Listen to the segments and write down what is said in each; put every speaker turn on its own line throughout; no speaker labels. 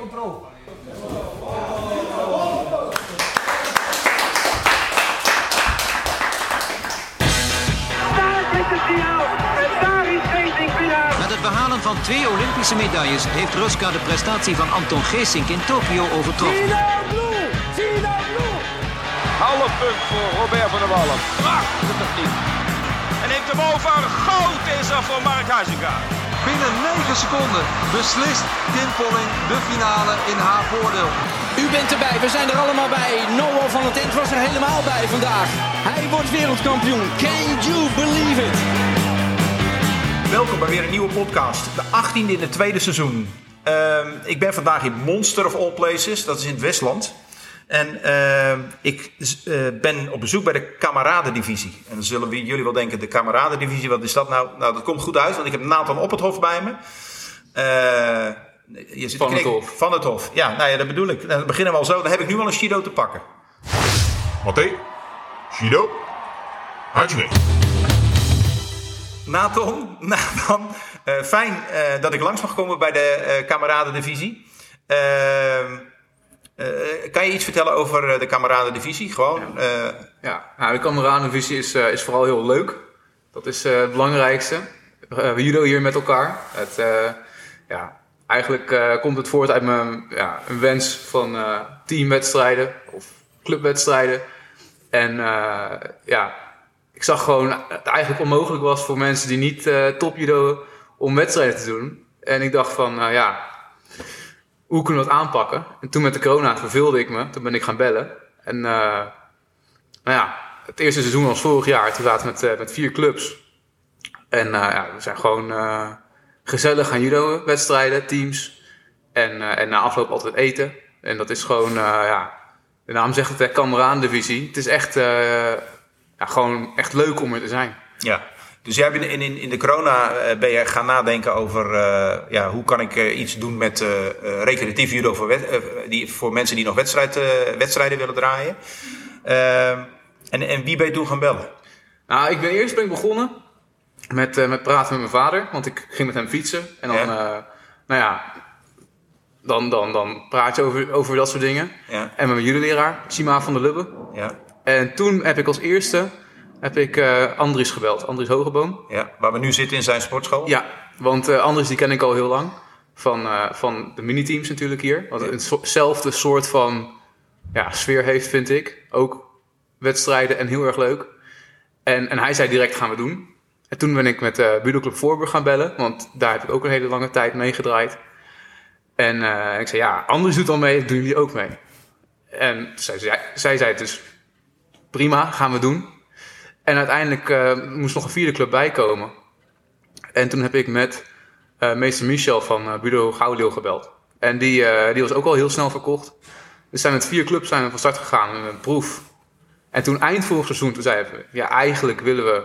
control.
Met het behalen van twee Olympische medailles heeft Ruska de prestatie van Anton Geesink in Tokio overtroffen.
Half punt voor Robert van der Wallen. En neemt hem over. Goud is er voor Mark Huizinga.
Binnen 9 seconden beslist Kim Polling de finale in haar voordeel.
U bent erbij, we zijn er allemaal bij. Noah van het Tent was er helemaal bij vandaag. Hij wordt wereldkampioen. Can you believe it?
Welkom bij weer een nieuwe podcast. De 18e in het tweede seizoen. Ehm, ik ben vandaag in Monster of All Places, dat is in het Westland. En ehm, ik eh, ben op bezoek bij de kameradendivisie. En dan zullen we, jullie wel denken, de kameradendivisie, wat is dat nou? Nou, dat komt goed uit, want ik heb Nathan op het hof bij me. Eh, je zit
Van het. Hof.
Van het hof. Ja, nou ja, dat bedoel ik. Dan beginnen we al zo. Dan heb ik nu al een Shido te pakken.
Matte, Shido, Hajime.
Nathan, Nathan eh, fijn eh, dat ik langs mag komen bij de eh kameradendivisie. Ehm, eh, kan je iets vertellen over eh, de kameradendivisie? Gewoon. eh,
Ja, nou, de kameradenvisie is, is vooral heel leuk. Dat is het belangrijkste. We judo hier met elkaar. Het, ja, eigenlijk komt het voort uit mijn ja, een wens van teamwedstrijden of clubwedstrijden. En ja, ik zag gewoon dat het eigenlijk onmogelijk was voor mensen die niet top judo om wedstrijden te doen. En ik dacht van, ja, hoe kunnen we dat aanpakken? En toen met de corona verveelde ik me. Toen ben ik gaan bellen. En eh, nou ja, het eerste seizoen was vorig jaar. Toen zaten we met, eh, met vier clubs. En eh, ja, we zijn gewoon gezellig gaan judo wedstrijden, teams. En, en na afloop altijd eten. En dat is gewoon, ja, de naam zegt het, hè, kameradendivisie. Het is echt, ja, gewoon echt leuk om er te zijn.
ja. Dus jij bent in, in, in de corona eh, ben je gaan nadenken over eh, ja, hoe kan ik eh, iets doen met recreatief judo voor, die, voor mensen die nog wedstrijd, wedstrijden willen draaien. Ehm, en, en wie ben je toen gaan bellen?
Nou, ik ben eerst ben ik begonnen met, met praten met mijn vader. Want ik ging met hem fietsen. En dan,
Ja.
nou ja, dan, dan, dan praat je over, over dat soort dingen.
Ja,
En met mijn juleleraar, Sima van der Lubbe.
ja,
En toen heb ik als eerste heb ik, eh, Andries gebeld. Andries Hogeboom.
ja. Waar we nu zitten in zijn sportschool.
Ja, want eh, Andries die ken ik al heel lang. Van, eh, van de miniteams natuurlijk hier. Wat hetzelfde soort van ja, sfeer heeft, vind ik. Ook wedstrijden en heel erg leuk. En, en hij zei direct gaan we doen. En toen ben ik met uh, Budo Club Voorburg gaan bellen. Want daar heb ik ook een hele lange tijd meegedraaid. En eh, ik zei ja, Andries doet al mee, doen jullie ook mee? En zij, zei- zij zei het dus prima, gaan we doen. En uiteindelijk eh, moest nog een vierde club bijkomen. En toen heb ik met eh, meester Michel van eh, Budo Gouwleeuw gebeld. En die, die was ook al heel snel verkocht. Dus zijn met vier clubs zijn we van start gegaan met een proef. En toen eind vorig seizoen, toen zeiden we... Ja, eigenlijk willen we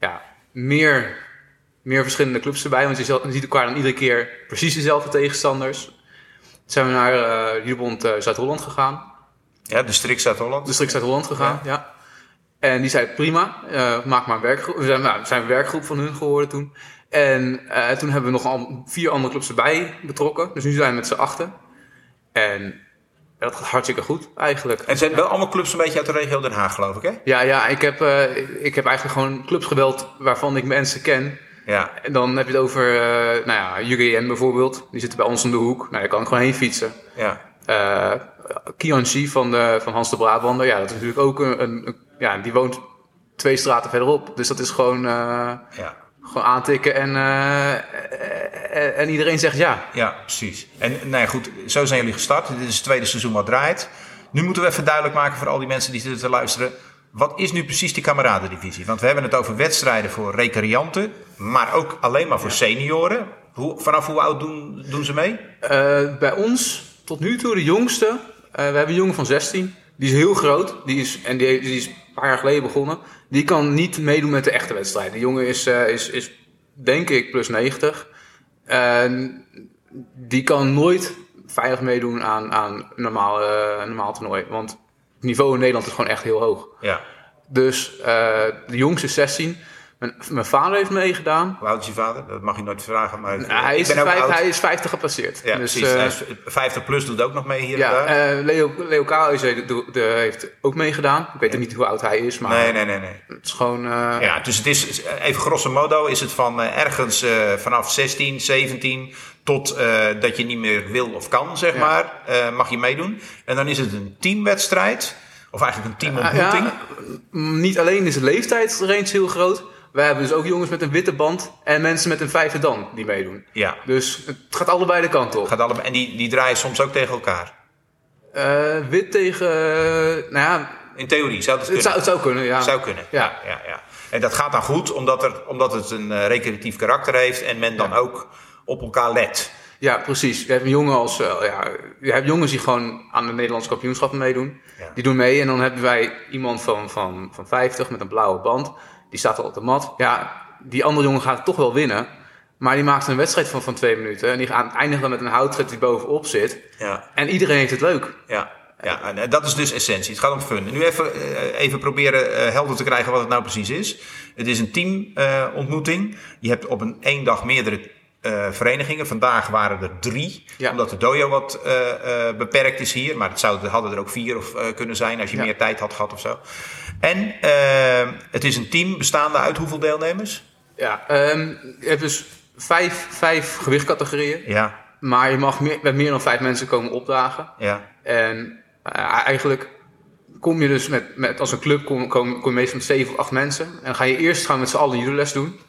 ja, meer, meer verschillende clubs erbij. Want je ziet elkaar dan iedere keer precies dezelfde tegenstanders. Toen zijn we naar Jubond eh, Zuid-Holland gegaan.
Ja, de Strik Zuid-Holland.
District Zuid-Holland gegaan, ja. En die zei, prima, eh, maak maar een werkgroep. We zijn, nou, we zijn een werkgroep van hun geworden toen. En eh, toen hebben we nog al vier andere clubs erbij betrokken. Dus nu zijn we met z'n achten. En dat gaat hartstikke goed, eigenlijk.
En het zijn wel allemaal clubs een beetje uit de regio Den Haag, geloof ik, hè?
Ja, ja ik, heb, eh, ik heb eigenlijk gewoon clubs gebeld waarvan ik mensen ken.
Ja,
En dan heb je het over, nou ja, UGN bijvoorbeeld. Die zitten bij ons om de hoek. Nou, daar kan ik gewoon heen fietsen.
ja.
Kianchi van, de, van Hans de Brabander, ja, dat is natuurlijk ook een, een, ja, die woont twee straten verderop. Dus dat is gewoon, eh,
ja.
gewoon aantikken en, eh, eh, en iedereen zegt ja.
Ja, precies. En nou ja, goed, zo zijn jullie gestart. Dit is het tweede seizoen wat draait. Nu moeten we even duidelijk maken voor al die mensen die zitten te luisteren. Wat is nu precies die kameradendivisie? Want we hebben het over wedstrijden voor recreanten, maar ook alleen maar voor senioren. Hoe, vanaf hoe oud doen, doen ze mee?
Bij ons tot nu toe de jongste, we hebben een jongen van 16, die is heel groot. Die is, en die, die is een paar jaar geleden begonnen. Die kan niet meedoen met de echte wedstrijd. Die jongen is, eh, is, is denk ik plus 90. En die kan nooit veilig meedoen aan, aan een normaal, eh, normaal toernooi. Want het niveau in Nederland is gewoon echt heel hoog.
Ja,
Dus eh, de jongste is 16. Mijn, mijn vader heeft meegedaan.
Hoe oud is je vader? Dat mag je nooit vragen. Maar
Nou, hij, is vijf- hij is 50 gepasseerd.
Ja,
dus,
precies.
eh,
Hij is 50 plus doet ook nog mee hier en
ja,
daar.
eh, Leo, Leo Kaal heeft ook meegedaan. Ik weet niet hoe oud hij is, maar
nee, nee, nee, nee.
het is gewoon... eh,
Ja, dus het is, even grosso modo, is het van eh, ergens eh, vanaf 16, 17 tot eh, dat je niet meer wil of kan, zeg
Ja.
maar, eh, mag je meedoen. En dan is het een teamwedstrijd, of eigenlijk een teamontmoeting.
Ja, niet alleen is de leeftijdsrange heel groot. We hebben dus ook jongens met een witte band en mensen met een vijfde dan die meedoen.
Ja,
Dus het gaat allebei de kant op.
gaat allebei, en die, die draaien soms ook tegen elkaar.
Eh, wit tegen... eh, nou ja,
In theorie zou dat
het
kunnen.
zou, het zou kunnen, ja.
Zou kunnen.
Ja.
ja, ja. En dat gaat dan goed, omdat, er, omdat het een eh, recreatief karakter heeft en men dan ook op elkaar let.
Ja, precies. Je hebt een jongen als, ja, je hebt jongens die gewoon aan de Nederlandse kampioenschappen meedoen. Die doen mee en dan hebben wij iemand van, van, van 50 met een blauwe band. Die staat al op de mat. Ja, die andere jongen gaat toch wel winnen. Maar die maakt een wedstrijd van, van twee minuten. En die gaat eindigen dan met een houtrit die bovenop zit.
Ja.
En iedereen heeft het leuk.
Ja, ja en dat is dus essentie. Het gaat om fun. Nu even, eh, even proberen eh, helder te krijgen wat het nou precies is. Het is een teamontmoeting. je hebt op een één dag meerdere eh, verenigingen. Vandaag waren er drie,
Ja.
omdat de dojo wat eh, eh, beperkt is hier. Maar het zou, hadden er ook vier of, kunnen zijn als je
Ja.
meer tijd had gehad of zo. En eh, het is een team bestaande uit hoeveel deelnemers?
Ja, ehm, je hebt dus vijf, vijf gewichtcategorieën.
Ja,
Maar je mag meer, met meer dan vijf mensen komen opdagen.
ja,
En eigenlijk kom je dus met, met als een club kom, kom, kom je meestal met zeven of acht mensen. En dan ga je eerst gaan met z'n allen judoles doen.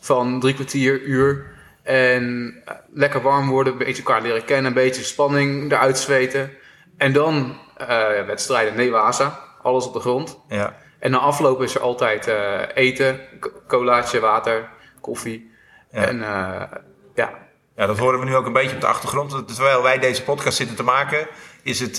Van drie kwartier, uur. En lekker warm worden, een beetje elkaar leren kennen, een beetje spanning eruit zweten. En dan eh, wedstrijden Newaza, alles op de grond.
ja.
En na afloop is er altijd eh, eten, colaatje, water, koffie.
Ja.
En eh, ja,
Ja, dat horen we nu ook een beetje op de achtergrond. Terwijl wij deze podcast zitten te maken, is, het,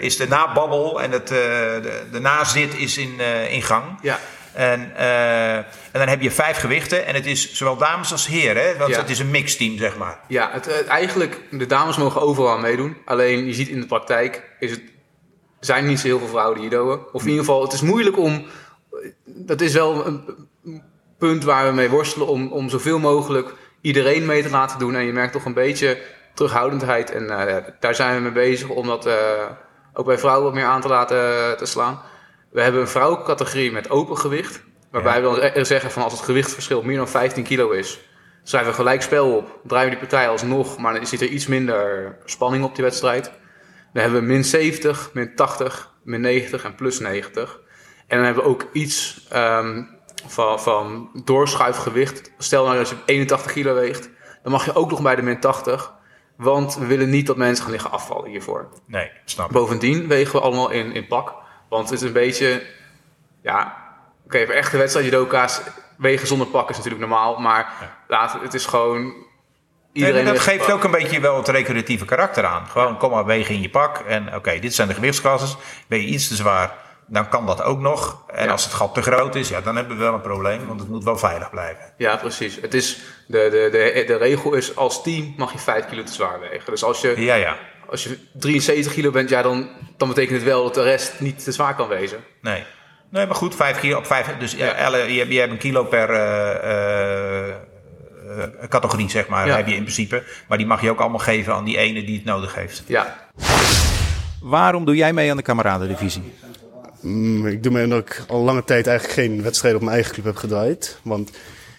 is de nababbel en het, de, de nazit is in, in gang.
ja,
En, eh, en dan heb je vijf gewichten en het is zowel dames als heren, hè? want
Ja.
het is een mixteam, zeg maar.
Ja, het, het- eigenlijk, de dames mogen overal meedoen. Alleen je ziet in de praktijk, is het, zijn niet zo heel veel vrouwen die judoën. Of in ieder geval, het is moeilijk om, dat is wel een punt waar we mee worstelen, om, om zoveel mogelijk iedereen mee te laten doen. En je merkt toch een beetje terughoudendheid. En eh, daar zijn we mee bezig om dat eh, ook bij vrouwen wat meer aan te laten te slaan. We hebben een vrouwencategorie met open gewicht. Waarbij
Ja.
we dan e- zeggen van als het gewichtverschil meer dan 15 kilo is, schrijven we gelijk spel op. Draaien we die partij alsnog, maar dan zit er iets minder spanning op die wedstrijd. Dan hebben we min 70, min 80, min 90 en plus 90. En dan hebben we ook iets ehm, van, van doorschuifgewicht. Stel nou dat je 81 kilo weegt, dan mag je ook nog bij de min 80. Want we willen niet dat mensen gaan liggen afvallen hiervoor.
Nee, snap ik.
Bovendien wegen we allemaal in, in pak. Want het is een beetje... Ja, oké, voor echte wedstrijd judoka's wegen zonder pak is natuurlijk normaal. Maar laat, het is gewoon... Iedereen
maar dat geeft ook een beetje wel het recreatieve karakter aan. Gewoon, kom maar wegen in je pak. En oké, dit zijn de gewichtsklasses. Ben je iets te zwaar, dan kan dat ook nog. En
Ja.
als het gat te groot is, ja, dan hebben we wel een probleem. Want het moet wel veilig blijven.
Ja, precies. Het is, de, de, de, de regel is als team mag je 5 kilo te zwaar wegen. Dus als je,
Ja, ja.
Als je 73 kilo bent, ja, dan, dan betekent het wel dat de rest niet te zwaar kan wezen.
Nee. Nee, maar goed, vijf kilo op vijf. Dus ja, Elle, je, hebt- je hebt een kilo per eh, eh, eh, categorie, zeg maar,
Ja.
heb je in principe. Maar die mag je ook allemaal geven aan die ene die het nodig heeft.
Ja,
Waarom doe jij mee aan de kameradendivisie?
Mm, Ik doe mee omdat ik al lange tijd eigenlijk geen wedstrijden op mijn eigen club heb gedraaid. Want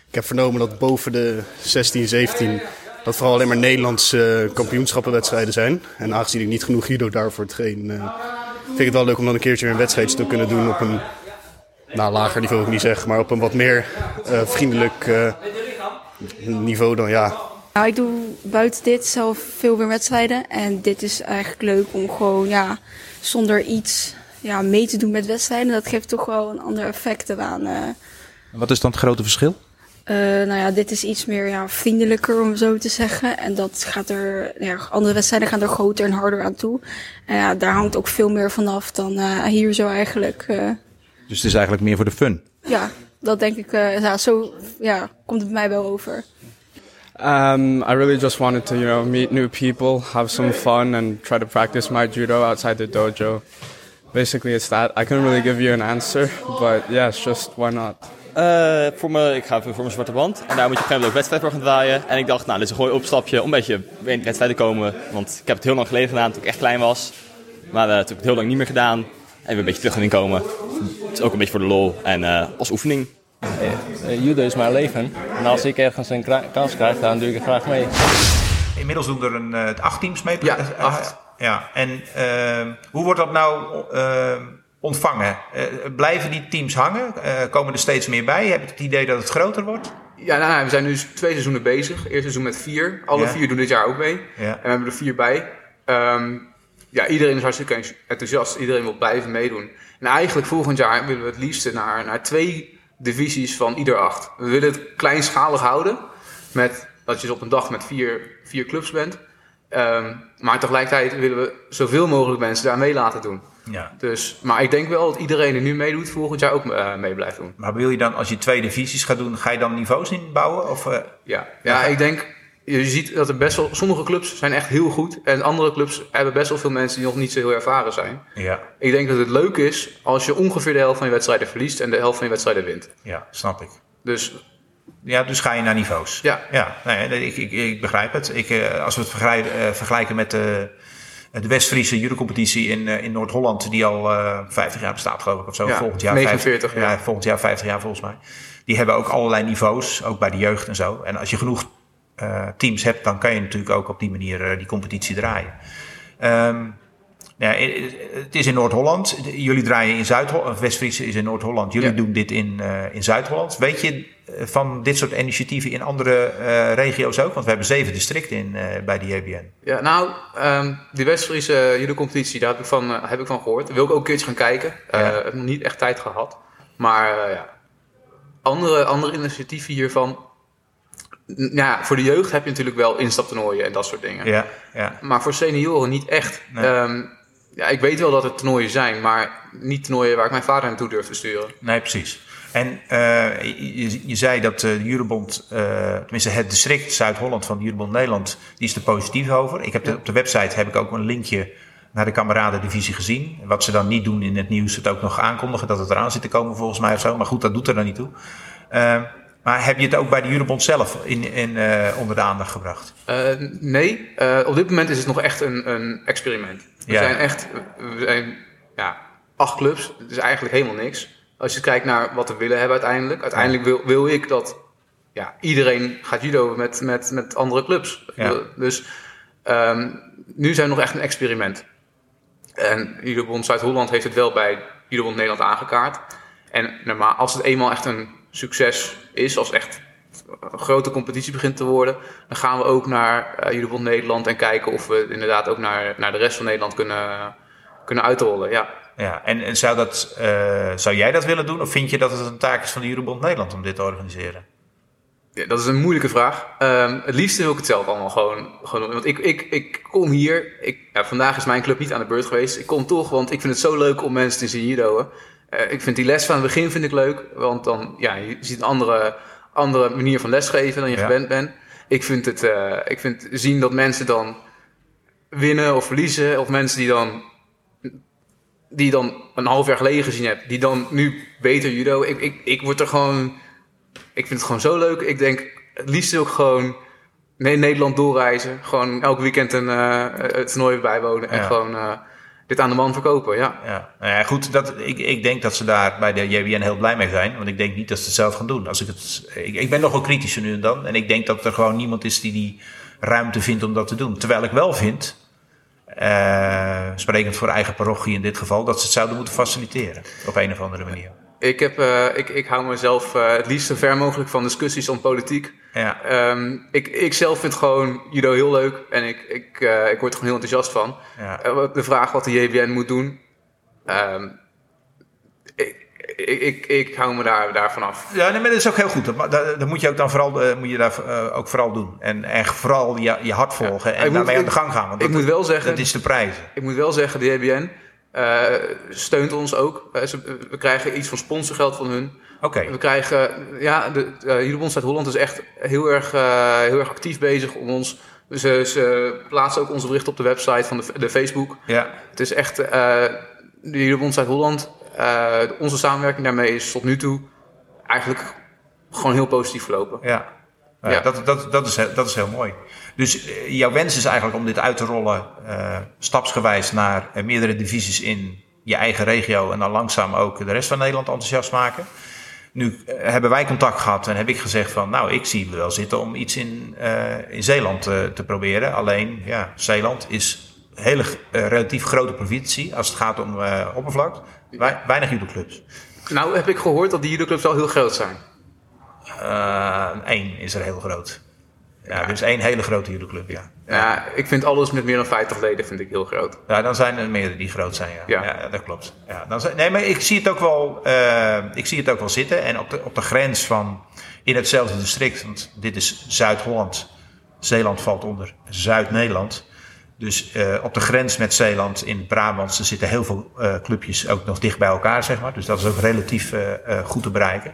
ik heb vernomen dat boven de 16, 17 dat vooral alleen maar Nederlandse eh, kampioenschappenwedstrijden zijn. En aangezien ik niet genoeg judo daarvoor train, eh, vind ik het wel leuk om dan een keertje weer een wedstrijdje te kunnen doen op een nou, lager niveau, wil ik niet zeggen, maar op een wat meer eh, vriendelijk eh, niveau dan ja.
Nou, ik doe buiten dit zelf veel weer wedstrijden. En dit is eigenlijk leuk om gewoon ja, zonder iets ja, mee te doen met wedstrijden. Dat geeft toch wel een ander effect eraan. eh.
Wat is dan het grote verschil?
Eh, nou ja, dit is iets meer ja, vriendelijker om zo te zeggen. En dat gaat er, ja, andere wedstrijden gaan er groter en harder aan toe. En ja, daar hangt ook veel meer vanaf dan eh, hier zo eigenlijk. eh.
Dus het is eigenlijk meer voor de fun.
ja, dat denk ik, eh, ja, zo ja, komt het bij mij wel over.
Um, I really just wanted to, you know, meet new people, have some fun, and try to practice my judo outside the dojo. Basically, it's that. I couldn't really give you an answer, but yeah, it's just why not.
Eh, voor me, ik ga even voor mijn zwarte band. En daar moet je op een gegeven moment ook wedstrijd voor gaan draaien. En ik dacht, nou, dit is een gooi opstapje om een beetje in de wedstrijd te komen. Want ik heb het heel lang geleden gedaan toen ik echt klein was. Maar eh, toen heb ik het heel lang niet meer gedaan. En weer een beetje terug gaan inkomen. Het is ook een beetje voor de lol en eh, als oefening.
Eh, judo is mijn leven. En als ik ergens een kans krijg, dan doe ik er graag mee.
Inmiddels doen er een, eh, acht teams mee. Ja, acht. ja. En ehm, hoe wordt dat nou ehm, ontvangen? Eh, blijven die teams hangen? Eh, komen er steeds meer bij? Heb je het idee dat het groter wordt?
Ja, nou, we zijn nu twee seizoenen bezig. Eerste seizoen met vier. Alle
Ja.
vier doen dit jaar ook mee.
Ja.
En we hebben er vier bij. Ehm, ja, iedereen is hartstikke enthousiast. Iedereen wil blijven meedoen. En eigenlijk volgend jaar willen we het liefst naar, naar twee divisies van ieder acht. We willen het kleinschalig houden. Met, dat je op een dag met vier, vier clubs bent. Ehm, maar tegelijkertijd willen we zoveel mogelijk mensen daar mee laten doen.
Ja.
Dus, maar ik denk wel dat iedereen die nu meedoet volgend jaar ook eh, mee blijft doen.
Maar wil je dan, als je twee divisies gaat doen, ga je dan niveaus inbouwen? Of, eh,
Ja, ja, ik denk, je ziet dat er best wel, sommige clubs zijn echt heel goed. En andere clubs hebben best wel veel mensen die nog niet zo heel ervaren zijn.
Ja.
Ik denk dat het leuk is als je ongeveer de helft van je wedstrijden verliest en de helft van je wedstrijden wint.
Ja, snap ik.
Dus
Ja, dus ga je naar niveaus.
Ja.
Ja, nee, ik, ik, ik begrijp het. Ik, eh, als we het vergelijken, vergelijken met de, de West-Friese judocompetitie in, eh, in Noord-Holland, die al eh 50 jaar bestaat, geloof ik, of zo.
Ja,
volgend jaar
49,
50, ja. volgend jaar 50 jaar volgens mij. Die hebben ook allerlei niveaus, ook bij de jeugd en zo. En als je genoeg eh, teams hebt, dan kan je natuurlijk ook op die manier eh, die competitie draaien. Ehm, ja, eh, het is in Noord-Holland. Jullie draaien in Zuid-Holland. West-Friese is in Noord-Holland. Jullie
Ja.
doen dit in, eh, in Zuid-Holland. Weet je eh, van dit soort initiatieven in andere eh, regio's ook? Want we hebben zeven districten in, eh, bij de JBN.
Ja, nou, ehm, die West-Friese judo-competitie, daar heb ik, van, eh, heb ik van gehoord. Wil ik ook een keertje gaan kijken. Eh, heb nog niet echt tijd gehad. Maar eh, ja, andere, andere initiatieven hiervan. N- Ja, voor de jeugd heb je natuurlijk wel instaptoernooien en dat soort dingen.
Ja, ja.
Maar voor senioren niet echt.
Nee.
Ehm, ja, ik weet wel dat er toernooien zijn, maar niet toernooien waar ik mijn vader naartoe durf te sturen.
Nee, precies. En eh, je, je zei dat eh, de Jurobond, eh, tenminste het district Zuid-Holland van de Jurobond Nederland, die is er positief over. Ik heb de- op de website heb ik ook een linkje naar de kameradendivisie gezien. Wat ze dan niet doen in het nieuws, het ook nog aankondigen dat het eraan zit te komen volgens mij of zo. Maar goed, dat doet er dan niet toe. Eh, maar heb je het ook bij de Jurobond zelf in, in, onder de aandacht gebracht?
Nee, op dit moment is het nog echt een, een experiment. We
Ja.
zijn echt, we zijn ja, acht clubs, het is eigenlijk helemaal niks. Als je kijkt naar wat we willen hebben uiteindelijk. Uiteindelijk wil, wil ik dat ja, iedereen gaat judo met, met, met andere clubs.
Ja.
Dus ehm, nu zijn we nog echt een experiment. En Judobond Zuid-Holland heeft het wel bij Judobond Nederland aangekaart. En normaal, als het eenmaal echt een succes is, als echt een grote competitie begint te worden, dan gaan we ook naar uh, Judobond Nederland en kijken of we inderdaad ook naar, naar de rest van Nederland kunnen, kunnen uitrollen. Ja.
Ja, en, en zou, dat, eh, zou jij dat willen doen? Of vind je dat het een taak is van de Jurobond Nederland om dit te organiseren?
Ja, dat is een moeilijke vraag. Ehm, het liefste wil ik het zelf allemaal gewoon, gewoon doen. Want ik, ik, ik kom hier. Ik, ja, vandaag is mijn club niet aan de beurt geweest. Ik kom toch, want ik vind het zo leuk om mensen te zien judoën. Uh, ik vind die les van het begin vind ik leuk. Want dan ja, je ziet een andere, andere manier van lesgeven dan je
Ja.
gewend bent. Ik vind het uh, ik vind zien dat mensen dan winnen of verliezen. Of mensen die dan die dan een half jaar geleden gezien hebt, die dan nu beter judo. Ik, ik, ik word er gewoon. Ik vind het gewoon zo leuk. Ik denk het liefst ook gewoon nee, Nederland doorreizen. Gewoon elk weekend een uh, het toernooi bijwonen. En
Ja.
gewoon uh, dit aan de man verkopen. Ja.
Ja, nou ja goed, dat, ik, ik denk dat ze daar bij de JBN heel blij mee zijn. Want ik denk niet dat ze het zelf gaan doen. Als ik, het, ik, ik ben nogal kritischer nu en dan. En ik denk dat er gewoon niemand is die die ruimte vindt om dat te doen. Terwijl ik wel vind, sprekend voor eigen parochie in dit geval, dat ze het zouden moeten faciliteren. Op een of andere manier.
Ik, heb, uh, ik, ik hou mezelf uh, het liefst zo ver mogelijk van discussies om politiek.
Ja.
Um, ik, ik zelf vind gewoon judo heel leuk en ik, ik, uh, ik word er gewoon heel enthousiast van.
Ja.
de vraag wat de JBN moet doen, um, ik, ik, ik, hou me daar, daar vanaf.
Ja, nee, maar dat is ook heel goed. Dat, dat, dat moet je ook dan vooral, uh, moet je daar, uh, ook vooral doen. En, en vooral je, je hart volgen ja. en daarmee moet, aan de gang gaan. Want
ik
dat,
moet wel zeggen,
dat is de prijs.
Ik moet wel zeggen, de JBN uh, steunt ons ook. Uh, we krijgen iets van sponsorgeld van hun.
Oké. Okay.
We krijgen, ja, de uh, Judobond Zuid-Holland is echt heel erg, heel erg actief bezig om ons. Ze, ze plaatsen ook onze berichten op de website van de, de Facebook.
Ja.
Het is echt, de Judobond Zuid-Holland, onze samenwerking daarmee is tot nu toe eigenlijk gewoon heel positief verlopen.
Ja, ja. Dat, dat, dat, is, heel- dat is heel mooi. Dus eh, jouw wens is eigenlijk om dit uit te rollen, eh, stapsgewijs naar eh, meerdere divisies in je eigen regio en dan langzaam ook de rest van Nederland enthousiast maken. Nu eh, hebben wij contact gehad en heb ik gezegd van, nou, ik zie het wel zitten om iets in, eh, in Zeeland eh, te proberen. Alleen, ja, Zeeland is een hele eh, relatief grote provincie als het gaat om eh weinig judoclubs.
Nou heb ik gehoord dat die judoclubs wel heel groot zijn.
Eén is er heel groot. Ja, is één hele grote judoclub, ja.
Ja, ik vind alles met meer dan 50 leden vind ik heel groot.
Ja, dan zijn er meerdere die groot zijn, ja. Ja, dat klopt. Ja, dan zijn, nee, maar ik zie het ook wel, eh, ik zie het ook wel zitten. En op de, op de grens van, in hetzelfde district, want dit is Zuid-Holland. Zeeland valt onder Zuid-Nederland. Dus eh, op de grens met Zeeland in het Brabantse zitten heel veel eh, clubjes ook nog dicht bij elkaar, zeg maar. Dus dat is ook relatief eh, eh, goed te bereiken.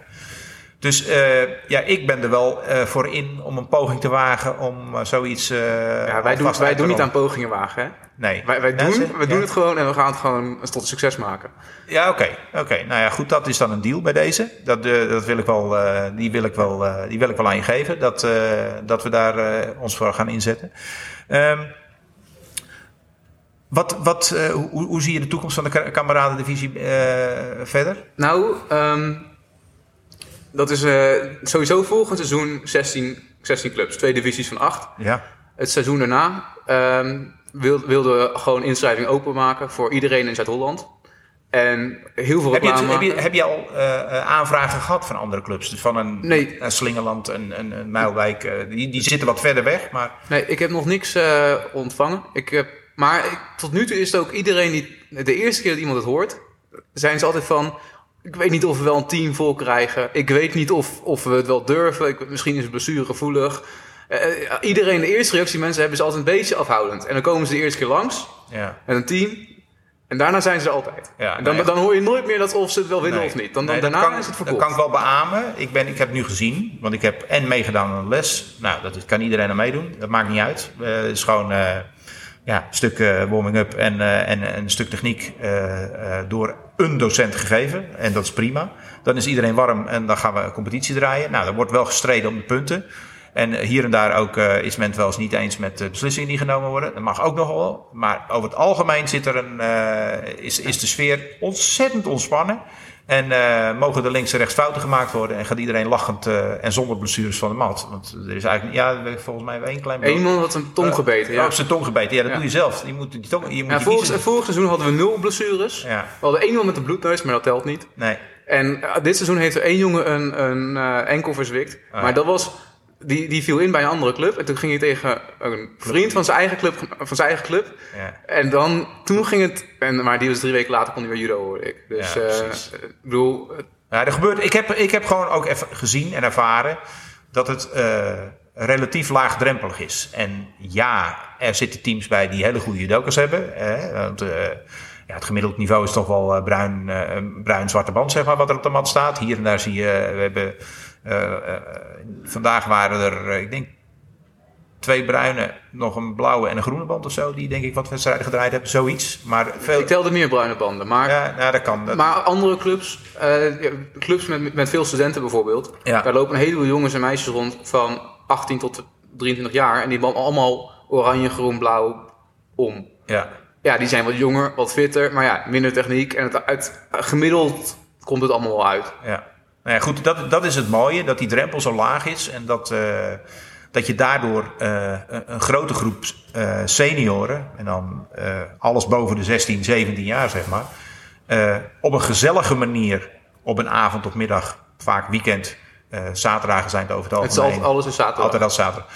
Dus eh, ja, ik ben er wel eh, voor in om een poging te wagen om zoiets.
Ja, wij doen, wij doen niet aan pogingen wagen, hè?
Nee.
Wij, wij doen,
ze-
we doen het gewoon en we gaan het gewoon tot een succes maken.
Ja, oké. oké. Nou ja, goed, dat is dan een deal bij deze. Dat, eh, dat wil ik wel, eh, die, wil ik wel, eh, die wil ik wel aan je geven. Dat, eh, dat we daar eh, ons voor gaan inzetten. Ehm, wat, wat, eh, hoe, hoe zie je de toekomst van de Ka- kameradendivisie eh verder?
Nou, ehm, dat is eh, sowieso volgend seizoen 16, 16 clubs. Twee divisies van 8.
Ja.
Het seizoen daarna ehm, wil, wilden we gewoon inschrijving openmaken voor iedereen in Zuid-Holland. En heel veel
Heb je, heb, je, heb je al aanvragen gehad van andere clubs? Dus van een,
Nee.
een Slingerland, een, een, eh, die, die zitten wat verder weg, maar...
Nee, ik heb nog niks ontvangen. Ik heb, maar ik, tot nu toe is het ook iedereen die... De eerste keer dat iemand het hoort, zijn ze altijd van... Ik weet niet of we wel een team vol krijgen. Ik weet niet of, of we het wel durven. Ik, misschien is het blessuregevoelig. Eh, iedereen, de eerste reactie mensen hebben, is altijd een beetje afhoudend. En dan komen ze de eerste keer langs
Ja.
met een team. En daarna zijn ze er altijd.
Ja,
en dan,
nee.
dan hoor je nooit meer dat of ze het wel winnen
Nee.
of niet. Dan, dan,
Nee, dat
daarna
kan,
is het
Dat
verkocht.
kan ik wel beamen. Ik, ben, ik heb nu gezien, want ik heb en meegedaan aan een les. Nou, dat kan iedereen aan meedoen. Dat maakt niet uit. Eh, het is gewoon ja, stuk eh, warming-up en, eh, en een stuk techniek eh, door een docent gegeven. En dat is prima. Dan is iedereen warm en dan gaan we een competitie draaien. Nou, er wordt wel gestreden om de punten. En hier en daar ook is men het wel eens niet eens met de beslissingen die genomen worden. Dat mag ook nog wel. Maar over het algemeen zit er een, is, is de sfeer ontzettend ontspannen. En eh, mogen er links en rechts fouten gemaakt worden. En gaat iedereen lachend eh, en zonder blessures van de mat. Want er is eigenlijk, ja, volgens mij één klein
Eén man had een tong gebeten, ja.
Oh, op zijn tong gebeten. Ja, dat
Ja.
doe je zelf. Je moet die tong, je moet
Ja,
je
vorig, seizoen hadden we nul blessures.
Ja.
We hadden één man met een bloedneus, maar dat telt niet.
Nee.
En eh, dit seizoen heeft er één jongen een, een eh, enkel verzwikt.
Ah,
maar dat was, die, die viel in bij een andere club. En toen ging hij tegen een vriend van zijn eigen club. Van zijn eigen club.
Ja.
En dan, toen ging het... En, maar die was drie weken later, kon hij weer judo, hoorde ik. Dus
Ja,
eh, ik bedoel...
Ja, er gebeurt, ik, heb, ik heb gewoon ook even gezien en ervaren dat het eh, relatief laagdrempelig is. En ja, er zitten teams bij die hele goede judokas hebben. Hè, want, eh, ja, het gemiddeld niveau is toch wel bruin, bruin-zwarte band, zeg maar, wat er op de mat staat. Hier en daar zie je, we hebben, vandaag waren er, eh, ik denk, twee bruine, nog een blauwe en een groene band of zo. Die denk ik wat wedstrijden gedraaid hebben, zoiets. Maar veel...
Ik telde meer bruine banden, maar...
Ja, nou, dat kan. Dat-
Maar andere clubs, eh, ja, clubs met, met veel studenten bijvoorbeeld,
Ja.
daar lopen een heleboel jongens en meisjes rond van 18 tot 23 jaar. En die hebben allemaal oranje, groen, blauw om.
Ja.
Ja, die zijn wat jonger, wat fitter, maar ja, minder techniek. En het, uit, gemiddeld komt het allemaal wel uit.
Ja, nou ja, goed, dat, dat is het mooie, dat die drempel zo laag is en dat, eh, dat je daardoor eh, een, grote groep eh, senioren, en dan alles boven de 16, 17 jaar zeg maar, op een gezellige manier op een avond of middag, vaak weekend, zaterdagen zijn het over het
Het is
algemeen.
altijd, alles is zaterdag.
Altijd als zaterdag.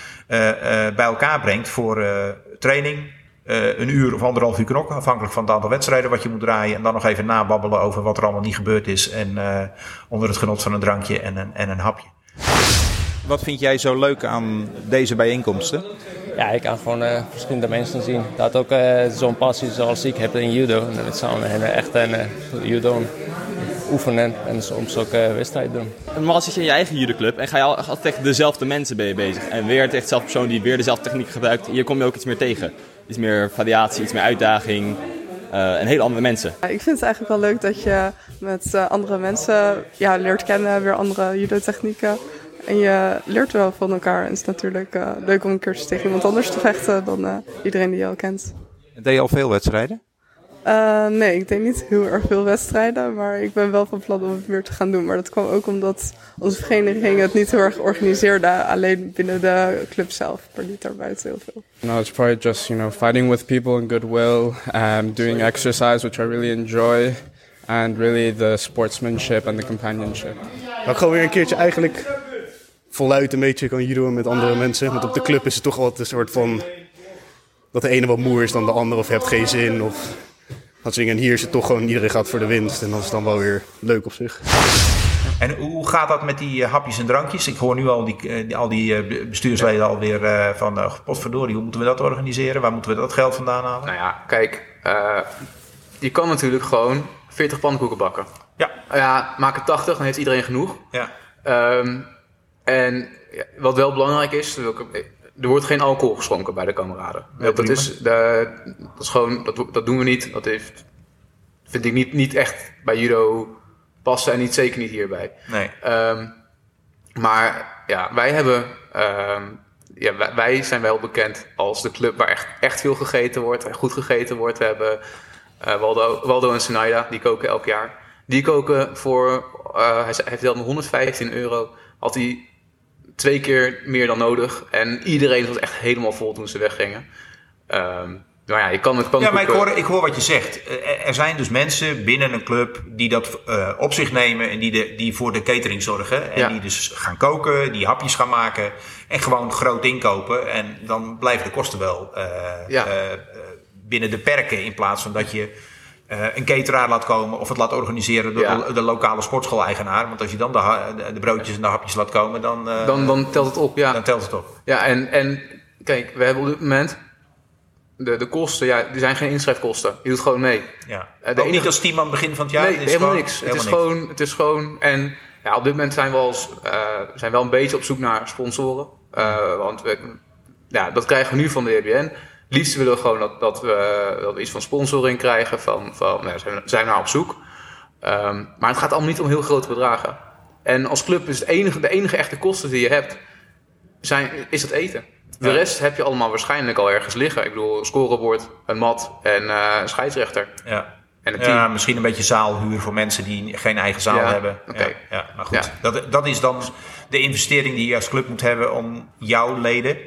bij elkaar brengt voor training. Eh, een uur of anderhalf uur knokken, afhankelijk van het aantal wedstrijden wat je moet draaien. En dan nog even nababbelen over wat er allemaal niet gebeurd is. En eh, onder het genot van een drankje en een, en een hapje.
Wat vind jij zo leuk aan deze bijeenkomsten?
Ja, ik kan gewoon eh, verschillende mensen zien. Dat ook eh, zo'n passie zoals ik heb in judo. En dat zou een, echt een eh, judo oefenen en soms ook eh wedstrijden doen.
Normaal zit je in je eigen judoclub en ga je al- altijd tegen dezelfde mensen ben je bezig. En weer tegen dezelfde persoon die weer dezelfde techniek gebruikt. Hier kom je ook iets meer tegen. Iets meer variatie, iets meer uitdaging. eh, en hele andere mensen.
Ja, Ik vind het eigenlijk wel leuk dat je met eh, andere mensen ja, leert kennen, weer andere judo-technieken. En je leert wel van elkaar. En het is natuurlijk eh, leuk om een keertje tegen iemand anders te vechten dan eh, iedereen die je al kent.
Deed je al veel wedstrijden?
Eh, nee, ik deed niet heel erg veel wedstrijden, maar ik ben wel van plan om het meer te gaan doen. Maar dat kwam ook omdat onze vereniging het niet heel erg organiseerde, alleen binnen de club zelf, maar niet daarbuiten heel veel.
No, it's probably just you know fighting with people in goodwill, um, doing exercise which I really enjoy, and really the sportsmanship and the companionship.
Dat ik gewoon weer een keertje eigenlijk voluit een beetje kan judoën met andere mensen. Want op de club is het toch wel een soort van... dat de ene wat moer is dan de ander of je hebt geen zin of... Dat soort dingen. En hier is het toch gewoon iedereen gaat voor de winst. En dat is dan wel weer leuk op zich.
En hoe gaat dat met die eh, hapjes en drankjes? Ik hoor nu al die, eh, die- al die eh, bestuursleden alweer eh van... eh potverdorie, hoe moeten we dat organiseren? Waar moeten we dat geld vandaan halen?
Nou ja, kijk, eh, je kan natuurlijk gewoon 40 pannenkoeken bakken.
Ja.
Ja, maak het 80, dan heeft iedereen genoeg.
Ja.
Ehm, en wat wel belangrijk is, dat wil ik- er wordt geen alcohol geschonken bij de kameraden. Dat, is, de, dat is gewoon, dat, dat doen we niet. Dat heeft, vind ik niet, niet echt bij judo passen en niet, zeker niet hierbij.
Nee.
Ehm, maar ja, wij hebben. ehm, ja, wij, wij zijn wel bekend als de club waar echt, echt veel gegeten wordt, en goed gegeten wordt. We hebben eh, Waldo, Waldo en Senaida, die koken elk jaar. Die koken voor, eh, hij, hij vertelde me 115 euro. Had hij twee keer meer dan nodig. En iedereen was echt helemaal vol toen ze weggingen. Ehm maar ja, je kan het kan
Ja, maar ik hoor, ik hoor wat je zegt. Eh, Er zijn dus mensen binnen een club die dat eh, op zich nemen en die, de, die voor de catering zorgen. En
Ja.
die dus gaan koken, die hapjes gaan maken en gewoon groot inkopen. En dan blijven de kosten wel eh,
Ja.
eh, eh, binnen de perken in plaats van dat je eh, een cateraar laat komen of het laat organiseren door
Ja.
de, de lokale sportschool-eigenaar. Want als je dan de, de- broodjes en de hapjes laat komen, dan, eh,
dan, dan telt het op, ja.
dan telt het op.
Ja, en, en kijk, we hebben op dit moment de, de kosten, ja, die zijn geen inschrijfkosten. Je doet gewoon mee.
Ja.
Eh, de
Ook niet
enige-
als team aan het begin van het jaar?
nee,
Het is
helemaal
gewoon-
niks. Het is,
niks.
gewoon, het is gewoon. En ja, op dit moment zijn we, als, zijn wel een beetje op zoek naar sponsoren. Want we, ja, dat krijgen we nu van de EBN. Liefst willen we gewoon dat, dat, we, dat we iets van sponsoring krijgen. Van, van, nou, zijn, we, zijn we naar op zoek. Ehm, maar het gaat allemaal niet om heel grote bedragen. En als club is het enige, de enige echte kosten die je hebt, zijn, is het eten. De
Ja.
rest heb je allemaal waarschijnlijk al ergens liggen. Ik bedoel, scorebord, een mat en eh, een scheidsrechter.
Ja.
En een team.
Ja, misschien een beetje zaalhuur voor mensen die geen eigen zaal
Ja,
hebben. Ja, ja, maar goed, dat, dat is dan de investering die je als club moet hebben om jouw leden.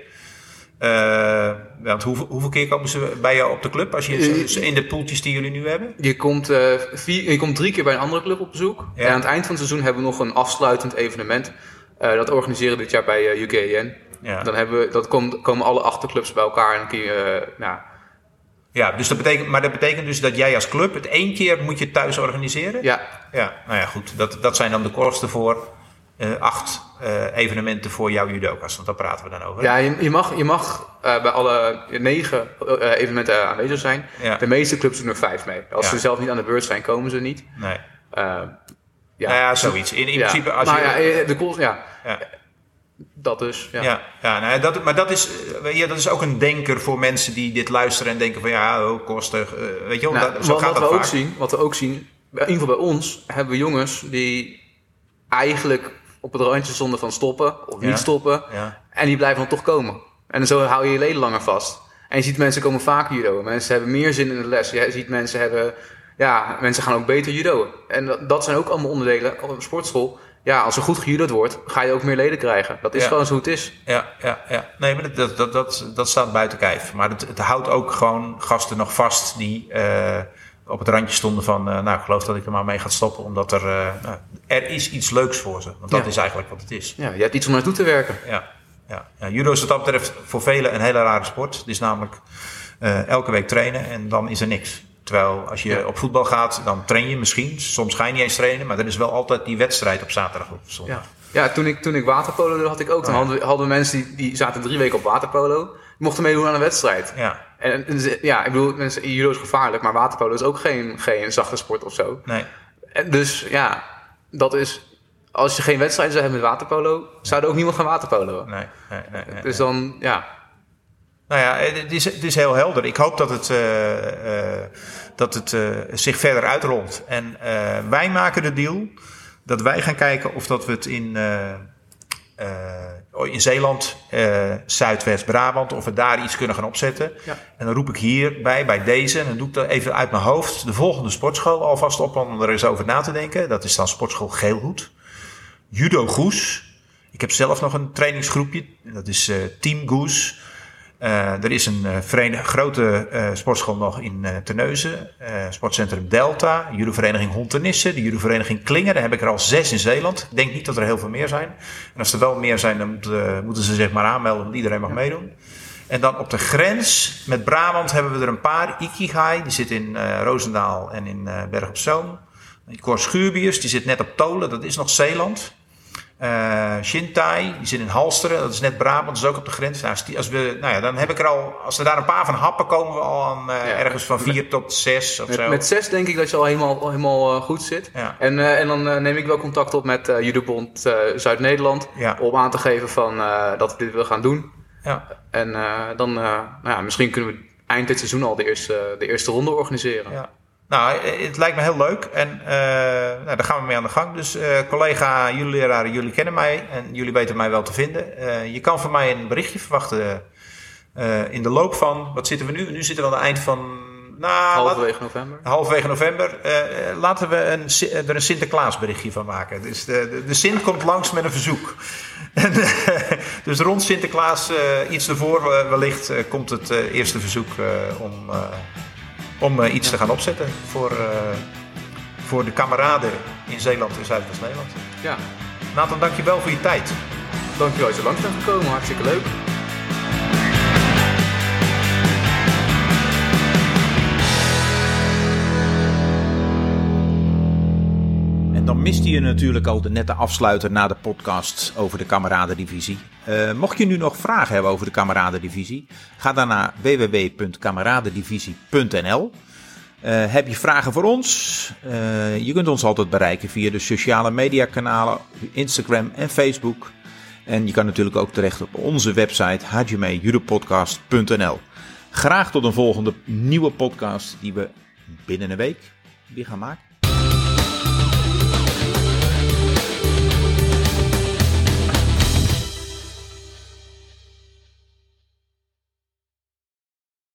Eh, want hoeveel, hoeveel keer komen ze bij jou op de club als je
Eh,
in de poeltjes die jullie nu hebben?
Je komt, eh, vier, je komt drie keer bij een andere club op bezoek.
Ja.
En aan het eind van het seizoen hebben we nog een afsluitend evenement. Eh, dat organiseren we dit jaar bij eh, UKN.
Ja.
Dan hebben we, dat komt, komen alle achterclubs bij elkaar en dan kun je, eh, nou,
Ja, dus dat betekent, maar dat betekent dus dat jij als club het één keer moet je thuis organiseren?
Ja.
Ja, nou ja, goed. Dat, dat zijn dan de kosten voor eh, acht eh, evenementen voor jouw judoka's. Want daar praten we dan over.
Ja, je, je mag, je mag eh, bij alle negen eh, evenementen aanwezig zijn.
Ja.
De meeste clubs doen er vijf mee. Als
Ja.
ze zelf niet aan de beurt zijn, komen ze niet.
Nee.
Eh, ja.
Nou ja, zoiets. In, in
Ja.
principe als
maar
je...
ja, eh, de kost, ja.
Ja.
Dat dus, ja.
Ja, ja, nou ja, dat, maar dat is, eh, je, dat is ook een denker voor mensen die dit luisteren en denken van ja, oh, kosten. eh, weet je wel,
Nou,
dat, zo
wat,
gaat
wat
dat
we
vaak.
ook zien, wat we ook zien, in ieder geval bij ons, hebben we jongens die eigenlijk op het randje stonden van stoppen of
Ja.
niet stoppen.
Ja.
En die blijven dan toch komen. En zo hou je je leden langer vast. En je ziet mensen komen vaker judo. Mensen hebben meer zin in de les. Je ziet mensen hebben, ja, mensen gaan ook beter judoën. En dat, zijn ook allemaal onderdelen op een sportschool. Ja, als er goed gejudo'd wordt, ga je ook meer leden krijgen. Dat is
Ja.
gewoon zo hoe het is.
Ja, ja, ja. Nee, maar dat, dat, dat, dat, staat buiten kijf. Maar het, het houdt ook gewoon gasten nog vast die eh, op het randje stonden van... eh, nou, ik geloof dat ik er maar mee ga stoppen. Omdat er, eh, nou, er is iets leuks voor ze. Want dat
Ja.
is eigenlijk wat het is.
Ja, je hebt iets om naartoe te werken.
Ja, ja. ja judo is wat dat betreft voor velen een hele rare sport. Het is namelijk eh, elke week trainen en dan is er niks. Terwijl als je
Ja.
op voetbal gaat, dan train je misschien. Soms ga je niet eens trainen, maar er is wel altijd die wedstrijd op zaterdag of zondag.
Ja, ja toen, ik, toen ik waterpolo deed, had ik ook. Dan hadden, we, hadden we mensen die, die zaten drie weken op waterpolo. Mochten meedoen aan een wedstrijd.
Ja.
En, ja, ik bedoel, mensen, judo is gevaarlijk, maar waterpolo is ook geen, geen zachte sport of zo.
Nee.
En dus ja, dat is... Als je geen wedstrijden zou hebben met waterpolo, zou er ook niemand gaan waterpolo.
Nee, nee, nee. nee,
Dus dan, ja...
Nou ja, het is, het is heel helder. Ik hoop dat het, eh, eh, dat het eh, zich verder uitrolt. En wij maken de deal dat wij gaan kijken of dat we het in, in Zeeland, eh, Zuidwest-Brabant, of we daar iets kunnen gaan opzetten.
Ja.
En dan roep ik hierbij, bij deze, en dan doe ik dat even uit mijn hoofd, de volgende sportschool alvast op om er eens over na te denken. Dat is dan sportschool Geelhoed. Judo Goes. Ik heb zelf nog een trainingsgroepje. Dat is eh, Team Goes. Eh, er is een eh, grote eh, sportschool nog in Terneuzen. Sportcentrum Delta. Judovereniging Hontenissen. De judovereniging Klingen. Daar heb ik er al zes in Zeeland. Ik denk niet dat er heel veel meer zijn. En als er wel meer zijn, dan moeten, moeten ze zich maar aanmelden. Want iedereen mag meedoen. En dan op de grens met Brabant hebben we er een paar. Ikigai, die zit in Roosendaal en in Berg op Zoom. Cor Schuurbiers, die zit net op Tolen. Dat is nog Zeeland. Eh Shintai, die zit in Halsteren, dat is net Brabant, dat is ook op de grens. Nou, als we, nou ja, dan heb ik er al, als er daar een paar van happen, komen we al aan eh, ergens van vier tot zes of
Met,
zo.
met zes denk ik dat je al helemaal, al helemaal eh, goed zit.
Ja.
En, en dan neem ik wel contact op met Judobond eh, Zuid-Nederland. Om aan te geven van, dat we dit willen gaan doen.
Ja.
En dan, nou ja, misschien kunnen we eind dit seizoen al de eerste, de eerste ronde organiseren.
Nou, eh, het lijkt me heel leuk en eh, nou, daar gaan we mee aan de gang. Dus eh, collega, jullie leraren, jullie kennen mij en jullie weten mij wel te vinden. Je kan van mij een berichtje verwachten in de loop van, wat zitten we nu? Nu zitten we aan het eind van... Nou,
Halverwege november.
Halverwege november. Laten we een, er een Sinterklaas berichtje van maken. Dus de, de, Sint komt langs met een verzoek. En, dus rond Sinterklaas, iets ervoor wellicht, komt het eerste verzoek om, om eh, iets te gaan opzetten voor, eh, voor de kameraden in Zeeland en Zuidwest-Nederland.
Ja.
Nathan, dankjewel voor je tijd.
Dankjewel dat je langs bent gekomen, hartstikke leuk.
Dan miste je natuurlijk al de nette afsluiter na de podcast over de kameradendivisie. Eh, mocht je nu nog vragen hebben over de kameradendivisie, ga dan naar www.kameradendivisie.nl. Eh, heb je vragen voor ons? Eh, je kunt ons altijd bereiken via de sociale media kanalen Instagram en Facebook. En je kan natuurlijk ook terecht op onze website hajimejudopodcast.nl. Graag tot een volgende nieuwe podcast die we binnen een week weer gaan maken.